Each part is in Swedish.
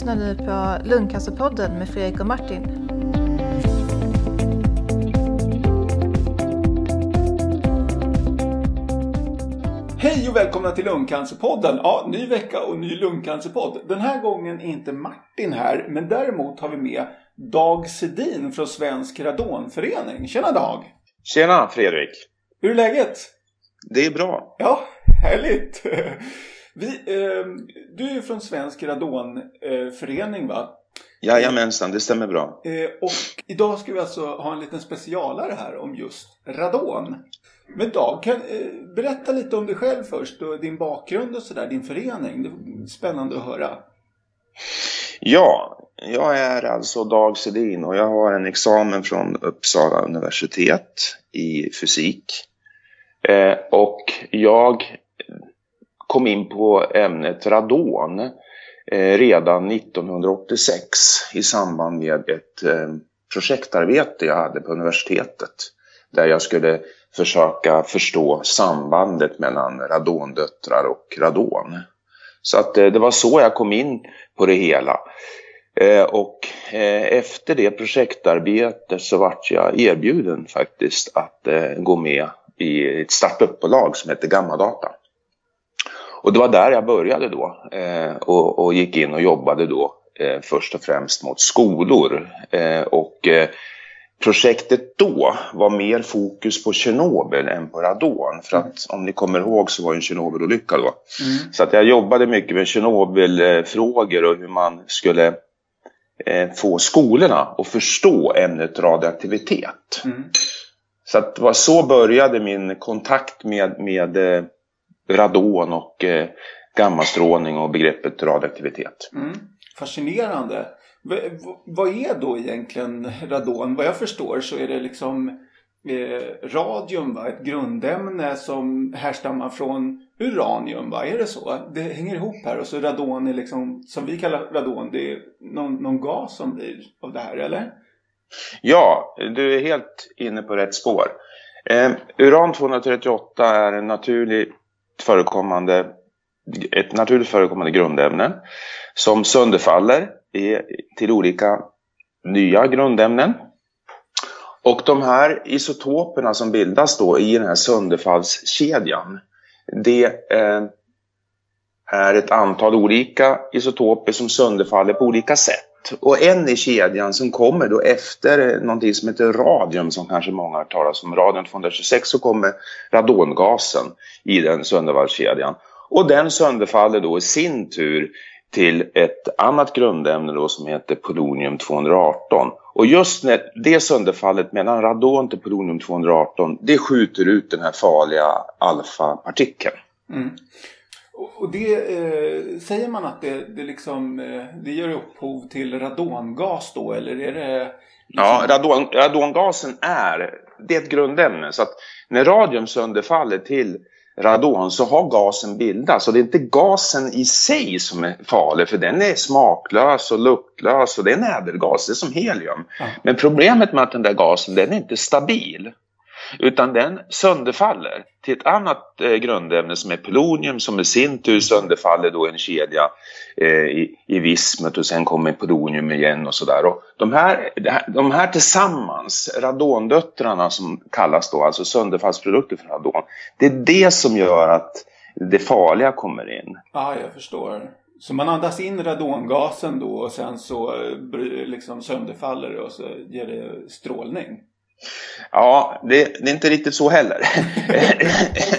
lyssnar nu på Lungcancerpodden med Fredrik och Martin. Hej och välkomna till Lungcancerpodden! Ja, ny vecka och ny lungcancerpodd. Den här gången är inte Martin här, men däremot har vi med Dag Sedin från Svensk Radonförening. Tjena Dag! Tjena Fredrik! Hur är läget? Det är bra. Ja, härligt! Vi, eh, du är från Svensk Radonförening va? Jajamensan, det stämmer bra. Eh, och idag ska vi alltså ha en liten specialare här om just radon. Men Dag, kan, eh, berätta lite om dig själv först och din bakgrund och sådär, din förening. Det är spännande att höra. Ja, jag är alltså Dag Sedin och jag har en examen från Uppsala universitet i fysik. Eh, och jag kom in på ämnet radon eh, redan 1986 i samband med ett eh, projektarbete jag hade på universitetet. Där jag skulle försöka förstå sambandet mellan radondöttrar och radon. Så att eh, det var så jag kom in på det hela. Eh, och eh, efter det projektarbetet så vart jag erbjuden faktiskt att gå med i ett startupbolag som heter Gammadata. Och det var där jag började då och, gick in och jobbade då först och främst mot skolor. Och Projektet då var mer fokus på Tjernobyl än på radon. För att mm. om ni kommer ihåg så var ju en Tjernobylolycka då. Mm. Så att jag jobbade mycket med Tjernobylfrågor och hur man skulle eh, få skolorna att förstå ämnet radioaktivitet. Mm. Så att det var så började min kontakt med, med eh, radon och eh, gammastrålning och begreppet radioaktivitet. Mm. Fascinerande. Vad är då egentligen radon? Vad jag förstår så är det liksom eh, radium, va? ett grundämne som härstammar från uranium. Va? Är det så? Det hänger ihop här och så radon är liksom, som vi kallar radon, det är någon, någon gas som blir av det här, eller? Ja, du är helt inne på rätt spår. Eh, uran 238 är en naturligt förekommande, ett naturligt förekommande grundämne som sönderfaller till olika nya grundämnen. Och de här isotoperna som bildas då i den här sönderfallskedjan, det eh, är ett antal olika isotoper som sönderfaller på olika sätt. Och en i kedjan som kommer då efter någonting som heter radium som kanske många har talat om, radium 226, så kommer radongasen i den sönderfallskedjan. Och den sönderfaller då i sin tur till ett annat grundämne då som heter polonium 218. Och just när det sönderfallet mellan radon till polonium 218 det skjuter ut den här farliga alfapartikeln. Mm. Och det eh, säger man att det, det, liksom, eh, det ger upphov till radongas då eller är det? Liksom... Ja, radon, radongasen är, det är ett grundämne så att när radium sönderfaller till radon så har gasen bildats. Och det är inte gasen i sig som är farlig för den är smaklös och luktlös och det är en ädelgas, det är som helium. Ja. Men problemet med att den där gasen, den är inte stabil. Utan den sönderfaller till ett annat eh, grundämne som är polonium som i sin tur sönderfaller då i en kedja eh, i, i vismet och sen kommer polonium igen och sådär. De här, de här tillsammans, radondöttrarna som kallas då, alltså sönderfallsprodukter för radon, det är det som gör att det farliga kommer in. Ja, jag förstår. Så man andas in radongasen då och sen så eh, liksom sönderfaller det och så ger det strålning? Ja, det, det, är inte riktigt så heller.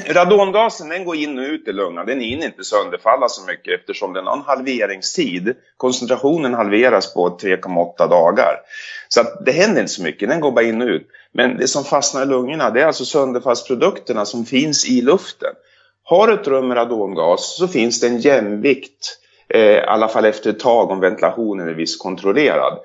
Radongasen den går in och ut i lungan. Den hinner inte sönderfalla så mycket eftersom den har en halveringstid. Koncentrationen halveras på 3,8 dagar. Så att det händer inte så mycket, den går bara in och ut. Men det som fastnar i lungorna det är alltså sönderfallsprodukterna som finns i luften. Har du ett rum med radongas så finns det en jämvikt, eh, i alla fall efter ett tag om ventilationen är visst kontrollerad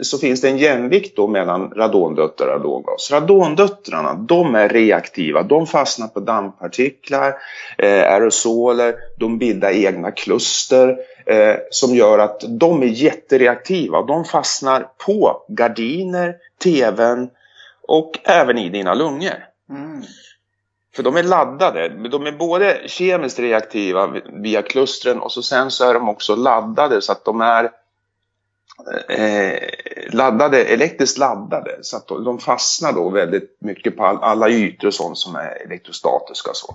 så finns det en jämvikt då mellan radondöttrar och radongas. Radondöttrarna de är reaktiva, de fastnar på dammpartiklar, eh, aerosoler, de bildar egna kluster eh, som gör att de är jättereaktiva. De fastnar på gardiner, tvn och även i dina lungor. Mm. För de är laddade. De är både kemiskt reaktiva via klustren och så sen så är de också laddade så att de är eh, laddade, elektriskt laddade. Så att de fastnar då väldigt mycket på alla ytor och sånt som är elektrostatiska. Så.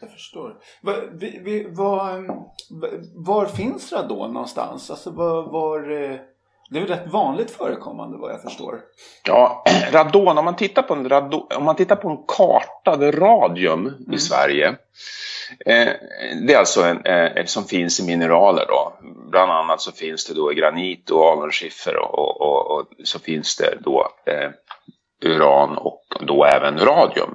Jag förstår. Var, vi, vi, var, var, finns radon någonstans? Alltså var, var eh, det är väl rätt vanligt förekommande vad jag förstår. Ja, radon, om man tittar på en, radon, om man tittar på en karta radium mm. i Sverige. Eh, det är alltså en, eh, som finns i mineraler då. Bland annat så finns det då granit och alunskiffer och, och, och, och, så finns det då eh, uran och då även radium.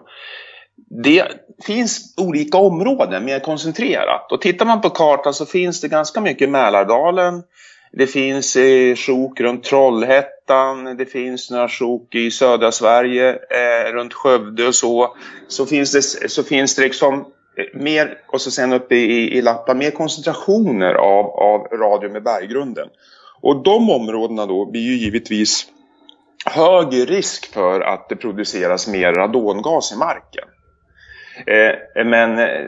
Det finns olika områden mer koncentrerat och tittar man på kartan så finns det ganska mycket i Mälardalen, det finns eh, sjok runt Trollhättan, det finns några sjok i södra Sverige, eh, runt Skövde och så. Så finns det, så finns det liksom eh, mer, och så sen uppe i, i Lappland, mer koncentrationer av, av radium i berggrunden. Och de områdena då blir ju givetvis högre risk för att det produceras mer radongas i marken. Eh, men eh,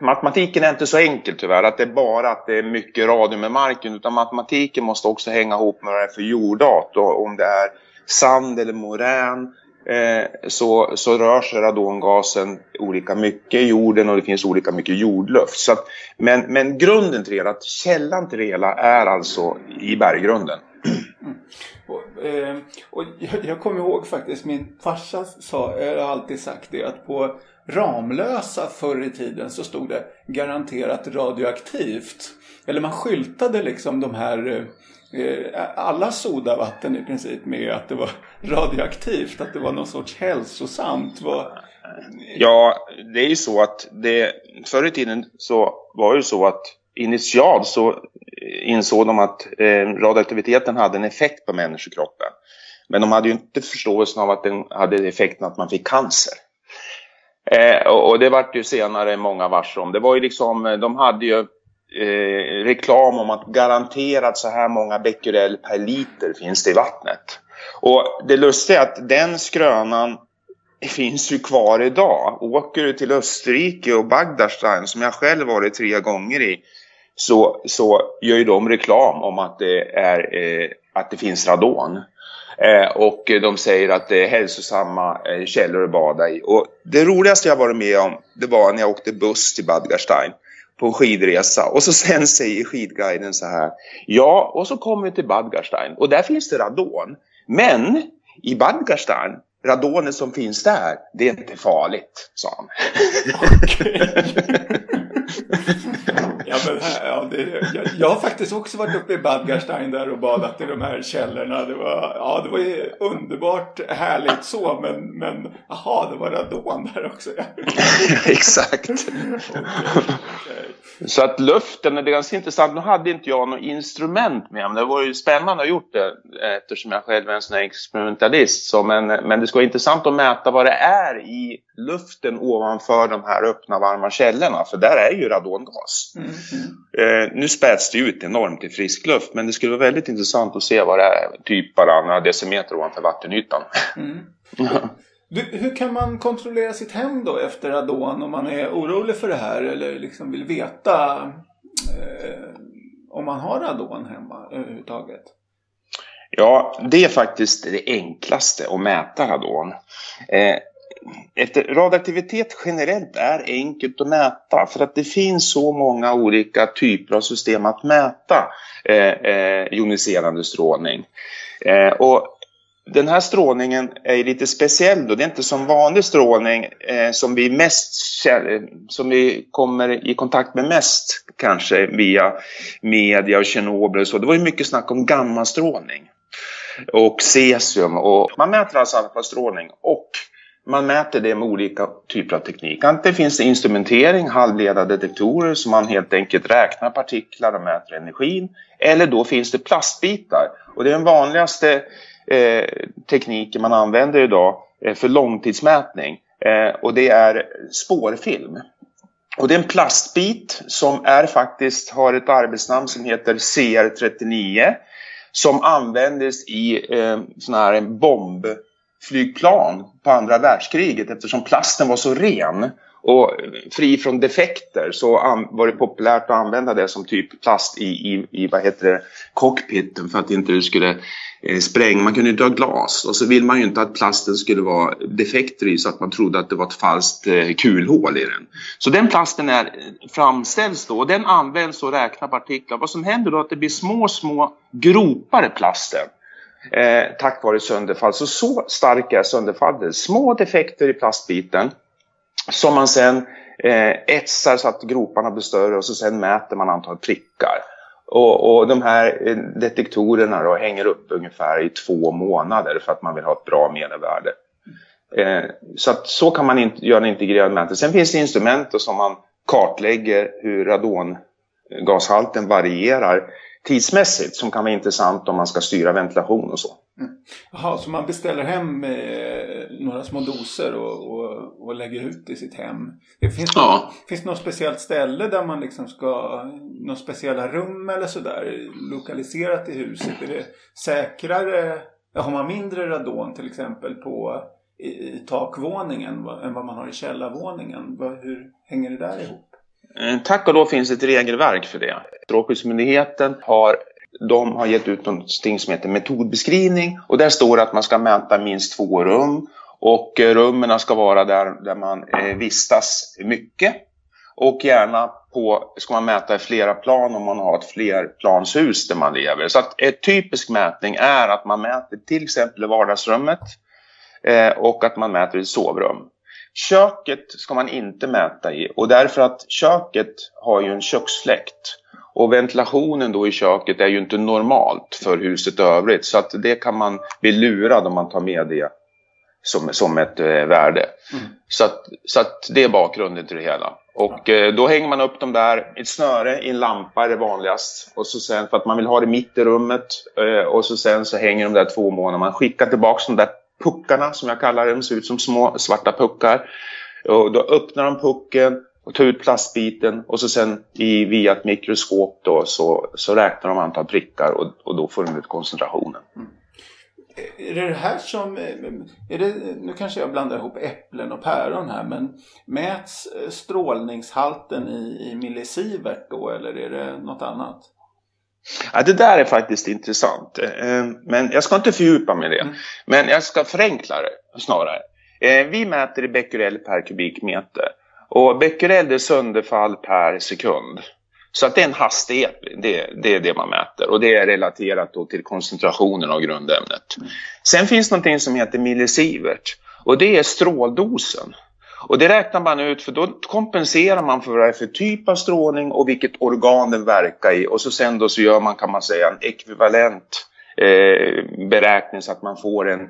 matematiken är inte så enkel tyvärr, att det är bara att det är mycket radium i marken, utan matematiken måste också hänga ihop med vad det är för jordart. Och om det är sand eller morän eh, så, så rör sig radongasen olika mycket i jorden och det finns olika mycket jordluft. Så att, men, men grunden till det, hela, källan till det hela är alltså i berggrunden. Mm. Och, eh, och jag, jag kommer ihåg faktiskt, min farsa sa, jag har alltid sagt det, att på Ramlösa förr i tiden så stod det garanterat radioaktivt. Eller man skyltade liksom de här eh, alla sodavatten i princip med att det var radioaktivt, att det var någon sorts hälsosamt. Var... Ja, det är ju så att det, förr i tiden så var det ju så att initialt så insåg de att eh, radioaktiviteten hade en effekt på människokroppen. Men de hade ju inte förståelsen av att den hade effekten att man fick cancer. Eh, och, och, det vart ju senare många varse om. Det var ju liksom, de hade ju eh, reklam om att garanterat så här många becquerel per liter finns det i vattnet. Och det lustiga är att den skrönan finns ju kvar idag. Åker du till Österrike och Bagdadstein, som jag själv varit tre gånger i, så, så gör ju de reklam om att det, är, eh, att det finns radon. Eh, och de säger att det är hälsosamma eh, källor att bada i. Och det roligaste jag varit med om det var när jag åkte buss till Bad Gastein på en skidresa. Och så sen säger skidguiden så här. Ja, och så kommer vi till Bad Gastein och där finns det radon. Men i Bad Gastein, radonet som finns där, det är inte farligt, sa han. Ja, men här, ja, det, jag, jag, har faktiskt också varit uppe i Bad Gastein där och badat i de här källorna. Det var, ja, det var ju underbart härligt så, men, men aha, det var radon där också. Exakt. okay. Så att luften, det är ganska intressant. Nu hade inte jag något instrument med mig. Det var ju spännande att ha gjort det eftersom jag själv är en sån här experimentalist. Så, men, men det ska vara intressant att mäta vad det är i luften ovanför de här öppna varma källorna. För där är ju radongas. Mm. Eh, nu späds det ut enormt i frisk luft. Men det skulle vara väldigt intressant att se vad det är typ bara några decimeter ovanför vattenytan. Mm. Du, hur kan man kontrollera sitt hem då efter radon om man är orolig för det här eller liksom vill veta eh, om man har radon hemma överhuvudtaget? Ja, det är faktiskt det enklaste att mäta radon. Eh, efter radioaktivitet generellt är enkelt att mäta för att det finns så många olika typer av system att mäta eh, eh, joniserande strålning. Eh, och den här strålningen är lite speciell då. Det är inte som vanlig strålning eh, som, vi mest, som vi kommer i kontakt med mest kanske via media och Tjernobyl och så. Det var ju mycket snack om gammastrålning och cesium och man mäter alltså alfastrålning och man mäter det med olika typer av teknik. Antingen finns det instrumentering, halvledardetektorer som man helt enkelt räknar partiklar och mäter energin. Eller då finns det plastbitar. Och det är den vanligaste eh, tekniken man använder idag eh, för långtidsmätning. Eh, och det är spårfilm. Och det är en plastbit som är faktiskt har ett arbetsnamn som heter CR39 som användes i eh, sån här bomb flygplan på andra världskriget eftersom plasten var så ren och fri från defekter så var det populärt att använda det som typ plast i, i, i vad heter det, cockpiten för att inte det skulle eh, spränga. Man kunde inte ha glas och så vill man ju inte att plasten skulle vara defekter i så att man trodde att det var ett falskt eh, kulhål i den. Så den plasten är, eh, framställs då och den används och räknar partiklar. Vad som händer då är att det blir små, små gropar i plasten. Eh, tack vare sönderfall. Så, så starka är sönderfallet. Små defekter i plastbiten som man sen eh, etsar så att groparna blir större och så sen mäter man antal prickar. Och, och de här eh, detektorerna då hänger upp ungefär i två månader för att man vill ha ett bra medelvärde. Eh, så att så kan man inte göra en integrerad mätning. Sen finns det instrument som man kartlägger hur radongashalten varierar tidsmässigt som kan vara intressant om man ska styra ventilation och så. Mm. Jaha, så man beställer hem eh, några små doser och, och, och, lägger ut i sitt hem? Det finns, ja. något, finns det något speciellt ställe där man liksom ska, något speciella rum eller sådär lokaliserat i huset? Är det säkrare, har man mindre radon till exempel på i, i takvåningen än vad man har i källarvåningen? Hur hänger det där ihop? Eh, tack och lov finns ett regelverk för det. Strålskyddsmyndigheten har de har gett ut någonting som heter metodbeskrivning och där står det att man ska mäta minst två rum och eh, rummen ska vara där, där man eh, vistas mycket. Och gärna på, ska man mäta i flera plan om man har ett flerplanshus där man lever. Så att en typisk mätning är att man mäter till exempel i vardagsrummet eh, och att man mäter i sovrum. Köket ska man inte mäta i och därför att köket har ju en köksfläkt. Och ventilationen då i köket är ju inte normalt för huset övrigt så att det kan man bli lurad om man tar med det som, som ett eh, värde. Mm. Så, att, så att det är bakgrunden till det hela. Och eh, då hänger man upp dem där, ett snöre i en lampa är det vanligast. Och så sen, för att man vill ha det mitt i rummet. Eh, och så sen så hänger de där två månaderna. Man skickar tillbaka de där puckarna som jag kallar dem, ser ut som små svarta puckar. Och då öppnar de pucken och tar ut plastbiten och så sen i, via ett mikroskop då så, så räknar de antal prickar och, och då får de ut koncentrationen. Mm. Är det det här som, är det, nu kanske jag blandar ihop äpplen och päron här men mäts strålningshalten i, i millisievert då eller är det något annat? Ja, det där är faktiskt intressant. Eh, men jag ska inte fördjupa mig i det. Mm. Men jag ska förenkla det snarare. Eh, vi mäter i becquerel per kubikmeter. Och becquerel är sönderfall per sekund. Så att det är en hastighet, det, det, är det man mäter. Och det är relaterat till koncentrationen av grundämnet. Mm. Sen finns någonting som heter millisievert. Och det är stråldosen. Och det räknar man ut för då kompenserar man för vad det är för typ av strålning och vilket organ den verkar i. Och så sen då så gör man kan man säga en ekvivalent eh, beräkning så att man får en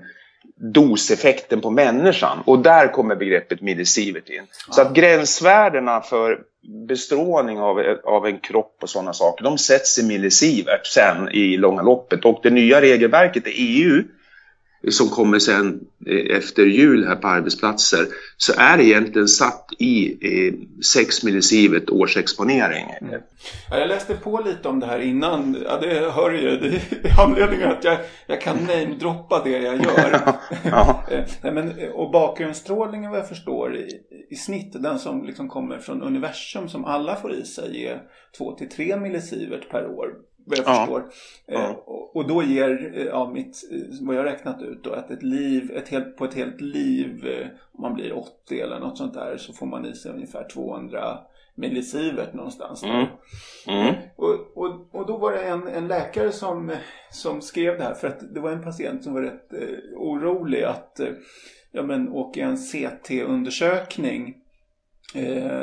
doseffekten på människan. Och där kommer begreppet millisievert in. Så att gränsvärdena för bestrålning av, av en kropp och sådana saker, de sätts i millisievert sen i långa loppet. Och det nya regelverket i EU som kommer sen eh, efter jul här på arbetsplatser så är det egentligen satt i 6 millisievert årsexponering. Mm. Ja, jag läste på lite om det här innan. Ja, det hör ju. Det är anledningen att jag, jag kan namedroppa det jag gör. ja. Eh, men, och bakgrundsstrålningen vad jag förstår i, i snitt, den som liksom kommer från universum som alla får i sig är 2-3 millisievert per år vad jag ja. förstår. Ja. Eh, och då ger, eh, ja, mitt, eh, vad jag räknat ut då, att ett liv, ett helt, på ett helt liv, om man blir 80 eller något sånt där, så får man i sig ungefär 200 millisievert någonstans. Mm. Mm. Och, och, och då var det en, en läkare som, som skrev det här för att det var en patient som var rätt eh, orolig att eh, ja, men, åka en CT-undersökning Eh,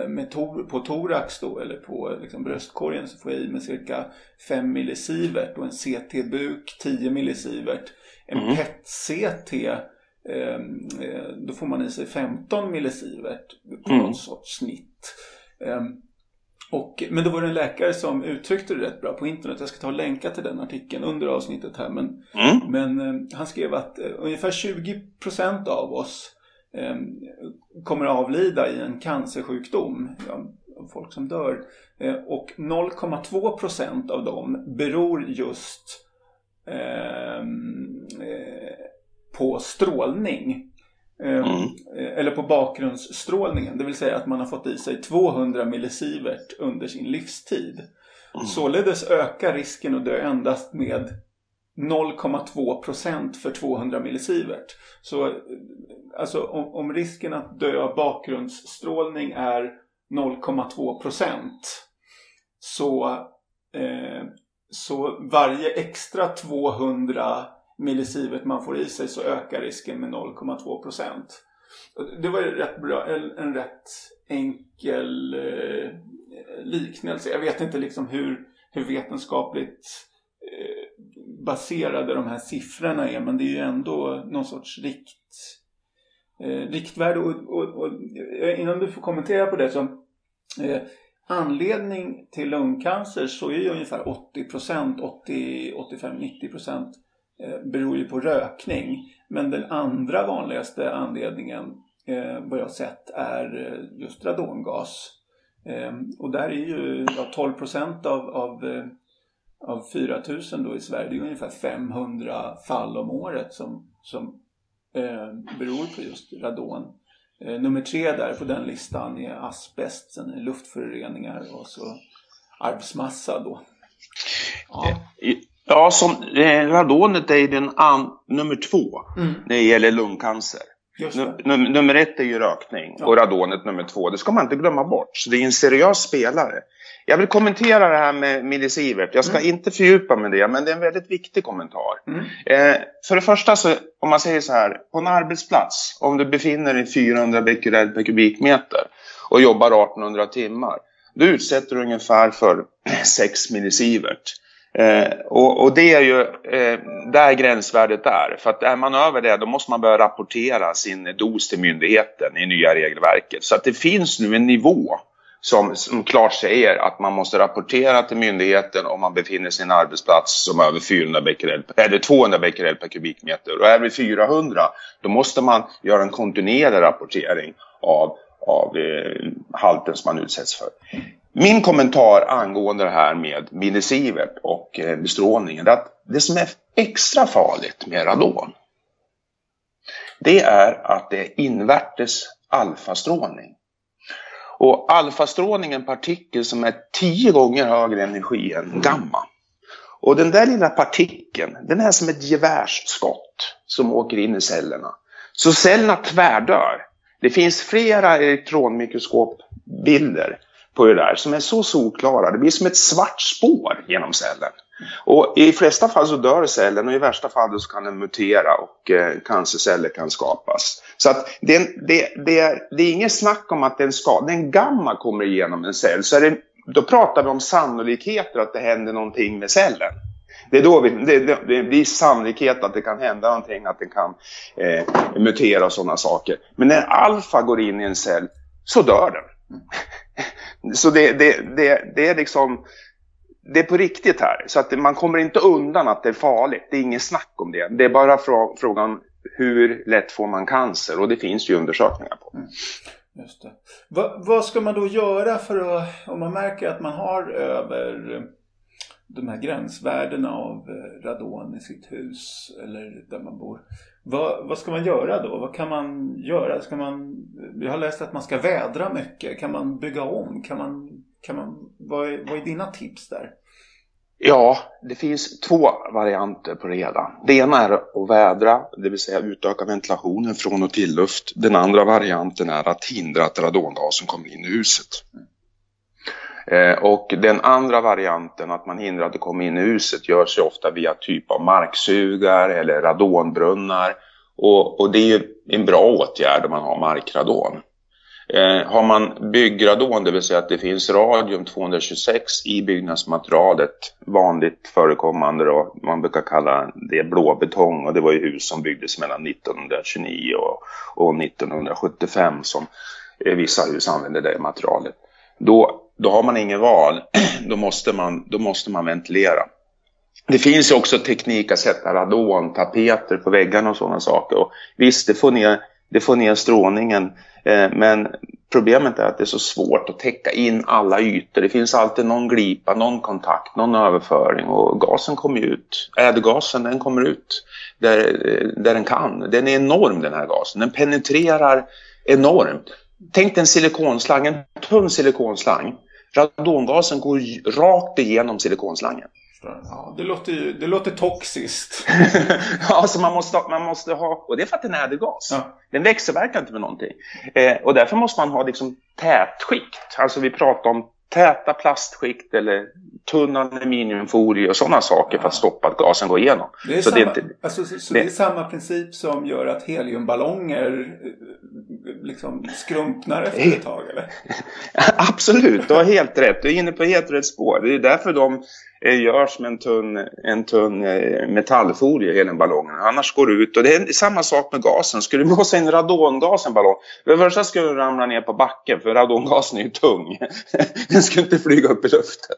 med tor på thorax då eller på liksom bröstkorgen så får jag i mig cirka 5 millisievert och en CT-buk 10 millisievert. En mm. PET-CT ehm, eh, då får man i sig 15 millisievert på mm. någon sorts snitt. Eh, och, men då var det en läkare som uttryckte det rätt bra på internet. Jag ska ta och länka till den artikeln under avsnittet här. Men, mm. men eh, han skrev att eh, ungefär 20% av oss eh, kommer avlida i en cancersjukdom. Ja, folk som dör. Eh, och 0,2 procent av dem beror just eh, på strålning. Mm. Eller på bakgrundsstrålningen. Det vill säga att man har fått i sig 200 millisievert under sin livstid. Mm. Således ökar risken att dö endast med 0,2 procent för 200 millisievert. Så alltså om, om, risken att dö av bakgrundsstrålning är 0,2 procent så, eh, så varje extra 200 millisievert man får i sig så ökar risken med 0,2 procent. Det var rätt bra, en, en rätt enkel eh, liknelse. Jag vet inte liksom hur, hur vetenskapligt eh, baserade de här siffrorna är men det är ju ändå någon sorts rikt, eh, riktvärde. Och, och, och, eh, innan du får kommentera på det så eh, anledning till lungcancer så är ju ungefär 80 procent, 80, 85, 90 procent eh, beror ju på rökning. Men den andra vanligaste anledningen eh, vad jag sett är eh, just radongas. Eh, och där är ju ja, 12 procent av, av, eh, av 4000 då i Sverige, det är ungefär 500 fall om året som, som eh, beror på just radon. Eh, nummer tre där på den listan är asbest, sen är luftföroreningar och så arvsmassa då. Ja, eh, ja som, radonet är den an, nummer två mm. när det gäller lungcancer. Num, nummer ett är ju rökning ja. och radonet nummer två. Det ska man inte glömma bort. Så det är en seriös spelare. Jag vill kommentera det här med millisievert. Jag ska mm. inte fördjupa mig det, men det är en väldigt viktig kommentar. Mm. Eh, för det första, så, om man säger så här, på en arbetsplats, om du befinner dig 400 becquerel per kubikmeter och jobbar 1800 timmar, då utsätter du ungefär för 6 millisievert. Eh, och, och, det är ju eh, där gränsvärdet är. För att är man över det då måste man börja rapportera sin dos till myndigheten i nya regelverket. Så att det finns nu en nivå som, som klart säger att man måste rapportera till myndigheten om man befinner sig i en arbetsplats som är över 400 becquerel, eller 200 becquerel per kubikmeter. Och är vi 400 då måste man göra en kontinuerlig rapportering av, av eh, halten som man utsätts för. Min kommentar angående det här med millisievert och eh, bestrålningen är att det som är extra farligt med radon det är att det är invärtes alfastrålning. Och alfastrålning är en partikel som är tio gånger högre energi än gamma. Och den där lilla partikeln, den är som ett gevärsskott som åker in i cellerna. Så cellerna tvärdör. Det finns flera elektronmikroskopbilder på det där som är så solklara. Det blir som ett svart spår genom cellen. Och I flesta fall så dör cellen och i värsta fall så kan den mutera och eh, cancerceller kan skapas. Så att det, det, det, är, det är inget snack om att den, ska, den gamma kommer igenom en cell. Så det, då pratar vi om sannolikheter att det händer någonting med cellen. Det är då vi, det, det, det blir sannolikhet att det kan hända någonting, att den kan eh, mutera och sådana saker. Men när alfa går in i en cell så dör den. Mm. Så det, det, det, det är liksom det är på riktigt här. Så att man kommer inte undan att det är farligt. Det är inget snack om det. Det är bara frågan hur lätt får man cancer? Och det finns ju undersökningar på. Mm. Just det. Va, vad ska man då göra för att, om man märker att man har över de här gränsvärdena av radon i sitt hus eller där man bor. Vad, vad ska man göra då? Vad kan man göra? Ska man, jag har läst att man ska vädra mycket. Kan man bygga om? Kan man, kan man, vad, är, vad är dina tips där? Ja, det finns två varianter på det hela. Det ena är att vädra, det vill säga utöka ventilationen från och till luft. Den andra varianten är att hindra att radongasen kommer in i huset. Eh, Eh, och den andra varianten, att man hindrar att det kommer in i huset, görs ju ofta via typ av marksugar eller radonbrunnar. Och, och det är ju en bra åtgärd om man har markradon. Eh, har man byggradon, det vill säga att det finns radium 226 i byggnadsmaterialet, vanligt förekommande då, man brukar kalla det blåbetong och det var ju hus som byggdes mellan 1929 och, och 1975 som eh, vissa hus använde det materialet. Då, då har man ingen val, då måste man, då måste man ventilera. Det finns ju också teknik att sätta radontapeter på väggarna och sådana saker. Och visst, det får ner, det får ner strålningen. Eh, men Problemet är att det är så svårt att täcka in alla ytor. Det finns alltid någon glipa, någon kontakt, någon överföring och gasen kommer ut. Ädelgasen den kommer ut där, eh, där den kan. Den är enorm den här gasen. Den penetrerar enormt. Tänk dig en silikonslang, en tunn silikonslang. Radongasen går rakt igenom silikonslangen. Ja, det låter, ju, det låter toxiskt. ja, så man måste, man måste ha, och det är för att den är ädelgas. Ja. Den växelverkar inte med någonting. Eh, och därför måste man ha liksom tätskikt. Alltså vi pratar om täta plastskikt eller tunn aluminiumfolie och sådana saker ja. för att stoppa att gasen går igenom. Det är, så samma, det, är inte, alltså, så, så det, det, är samma princip som gör att heliumballonger eh, liksom skrumpnar efter ett tag eller? Absolut, du har helt rätt. Du är inne på helt rätt spår. Det är därför de görs med en tunn, en tunn eh, metallfolie den ballongen. Annars går det ut. Och det är samma sak med gasen. Skulle du blåsa in radongas i en ballong, för det första skulle den ramla ner på backen för radongasen är ju tung. Den skulle inte flyga upp i luften.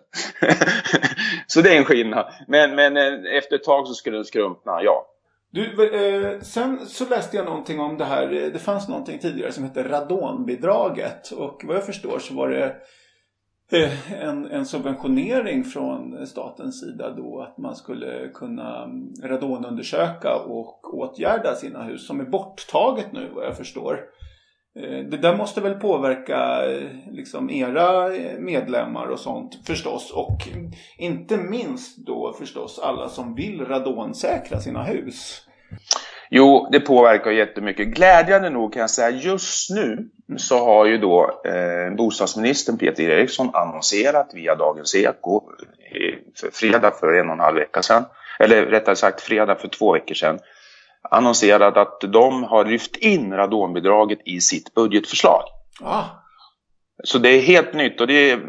så det är en skillnad. Men, men eh, efter ett tag så skulle den skrumpna, ja. Du, eh, sen så läste jag någonting om det här. Det fanns någonting tidigare som hette radonbidraget. Och vad jag förstår så var det eh, en, en subventionering från statens sida då att man skulle kunna radonundersöka och åtgärda sina hus som är borttaget nu vad jag förstår. Eh, det där måste väl påverka eh, liksom era eh, medlemmar och sånt förstås och inte minst då förstås alla som vill radonsäkra sina hus. Jo, det påverkar jättemycket. Glädjande nog kan jag säga just nu så har ju då eh, bostadsministern Peter Eriksson annonserat via Dagens Eko för fredag för en och en halv vecka sedan, eller rättare sagt fredag för två veckor sedan, annonserat att de har lyft in radonbidraget i sitt budgetförslag. Ah. Så det är helt nytt och det,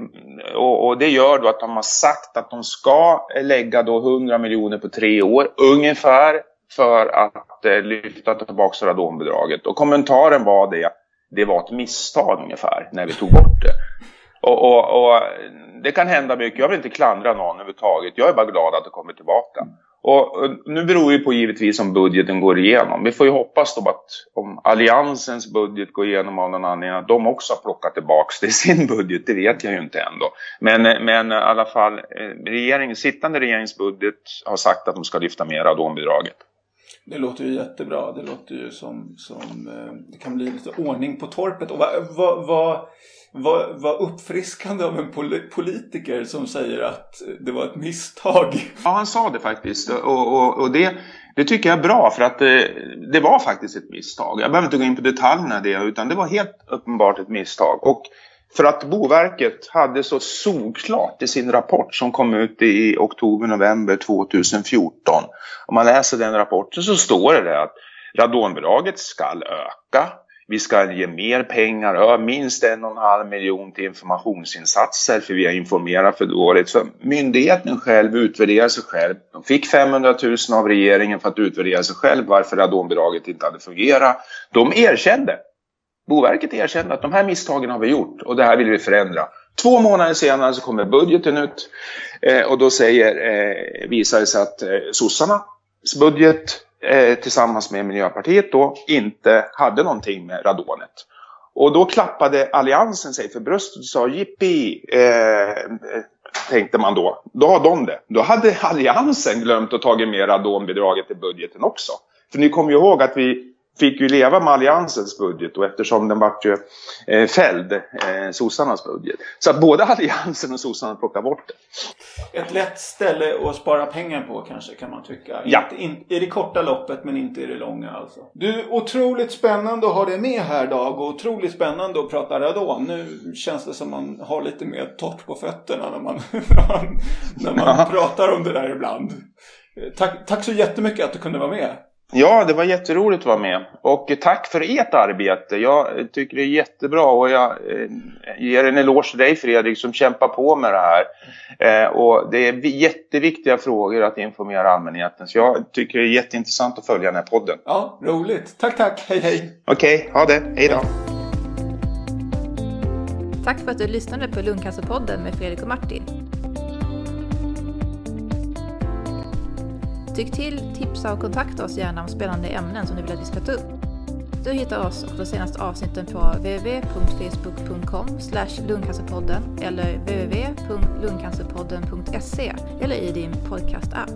och, och det gör då att de har sagt att de ska lägga då 100 miljoner på tre år ungefär för att eh, lyfta tillbaka radonbidraget. Och kommentaren var det, det var ett misstag ungefär när vi tog bort det. Och, och, och, det kan hända mycket, jag vill inte klandra någon överhuvudtaget. Jag är bara glad att det kommer tillbaka. Och, och nu beror ju på givetvis om budgeten går igenom. Vi får ju hoppas då att om alliansens budget går igenom av någon anledning att de också har plockat tillbaka det i sin budget. Det vet jag ju inte ändå. Men, men i alla fall, eh, regering, sittande regeringsbudget har sagt att de ska lyfta mer radonbidraget. Det låter ju jättebra. Det låter ju som, som eh, det kan bli lite ordning på torpet. Och vad, vad, vad, vad, vad uppfriskande av en politiker som säger att det var ett misstag. Ja, han sa det faktiskt. Och, och, och det, det tycker jag är bra för att det, det var faktiskt ett misstag. Jag behöver inte gå in på detaljerna i det utan det var helt uppenbart ett misstag. Och för att Boverket hade så solklart i sin rapport som kom ut i oktober-november 2014. Om man läser den rapporten så står det att radonbidraget ska öka. Vi ska ge mer pengar, ja minst en och en halv miljon till informationsinsatser för vi har informerat för dåligt. Så myndigheten själv utvärderar sig själv. De fick 500 000 av regeringen för att utvärdera sig själv varför radonbidraget inte hade fungerat. De erkände Boverket erkände att de här misstagen har vi gjort och det här vill vi förändra. Två månader senare så kommer budgeten ut eh, och då säger, eh, visar det sig att eh, sossarnas budget eh, tillsammans med Miljöpartiet då inte hade någonting med radonet. Och då klappade alliansen sig för bröstet och sa jippi, eh, tänkte man då. Då har de det. Då hade alliansen glömt att ta med radonbidraget i budgeten också. För ni kommer ju ihåg att vi fick ju leva med alliansens budget och eftersom den vart ju eh, fälld, eh, sossarnas budget. Så att både alliansen och sossarna plockade bort det. Ett lätt ställe att spara pengar på kanske kan man tycka. Ja. Inte, in, I det korta loppet men inte i det långa alltså. Du, otroligt spännande att ha dig med här Dag och otroligt spännande att prata radon. Nu känns det som man har lite mer torrt på fötterna när man, när man pratar om det där ibland. Tack, tack så jättemycket att du kunde vara med. Ja, det var jätteroligt att vara med. Och tack för ert arbete. Jag tycker det är jättebra och jag eh, ger en eloge till dig Fredrik som kämpar på med det här. Eh, och det är jätteviktiga frågor att informera allmänheten. Så jag tycker det är jätteintressant att följa den här podden. Ja, roligt. Tack, tack. Hej, hej. Okej, okay, ha det. Hej då. Tack för att du lyssnade på Lungcancerpodden med Fredrik och Martin. Tyck till, tipsa och kontakta oss gärna om spännande ämnen som du vill att vi ska ta upp. Du hittar oss och de senaste avsnitten på www.facebook.com lungcancerpodden eller www.lungcancerpodden.se eller i din podcastapp.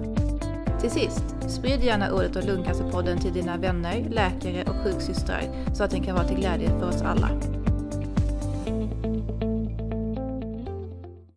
Till sist, sprid gärna ordet om Lungcancerpodden till dina vänner, läkare och sjuksystrar så att den kan vara till glädje för oss alla.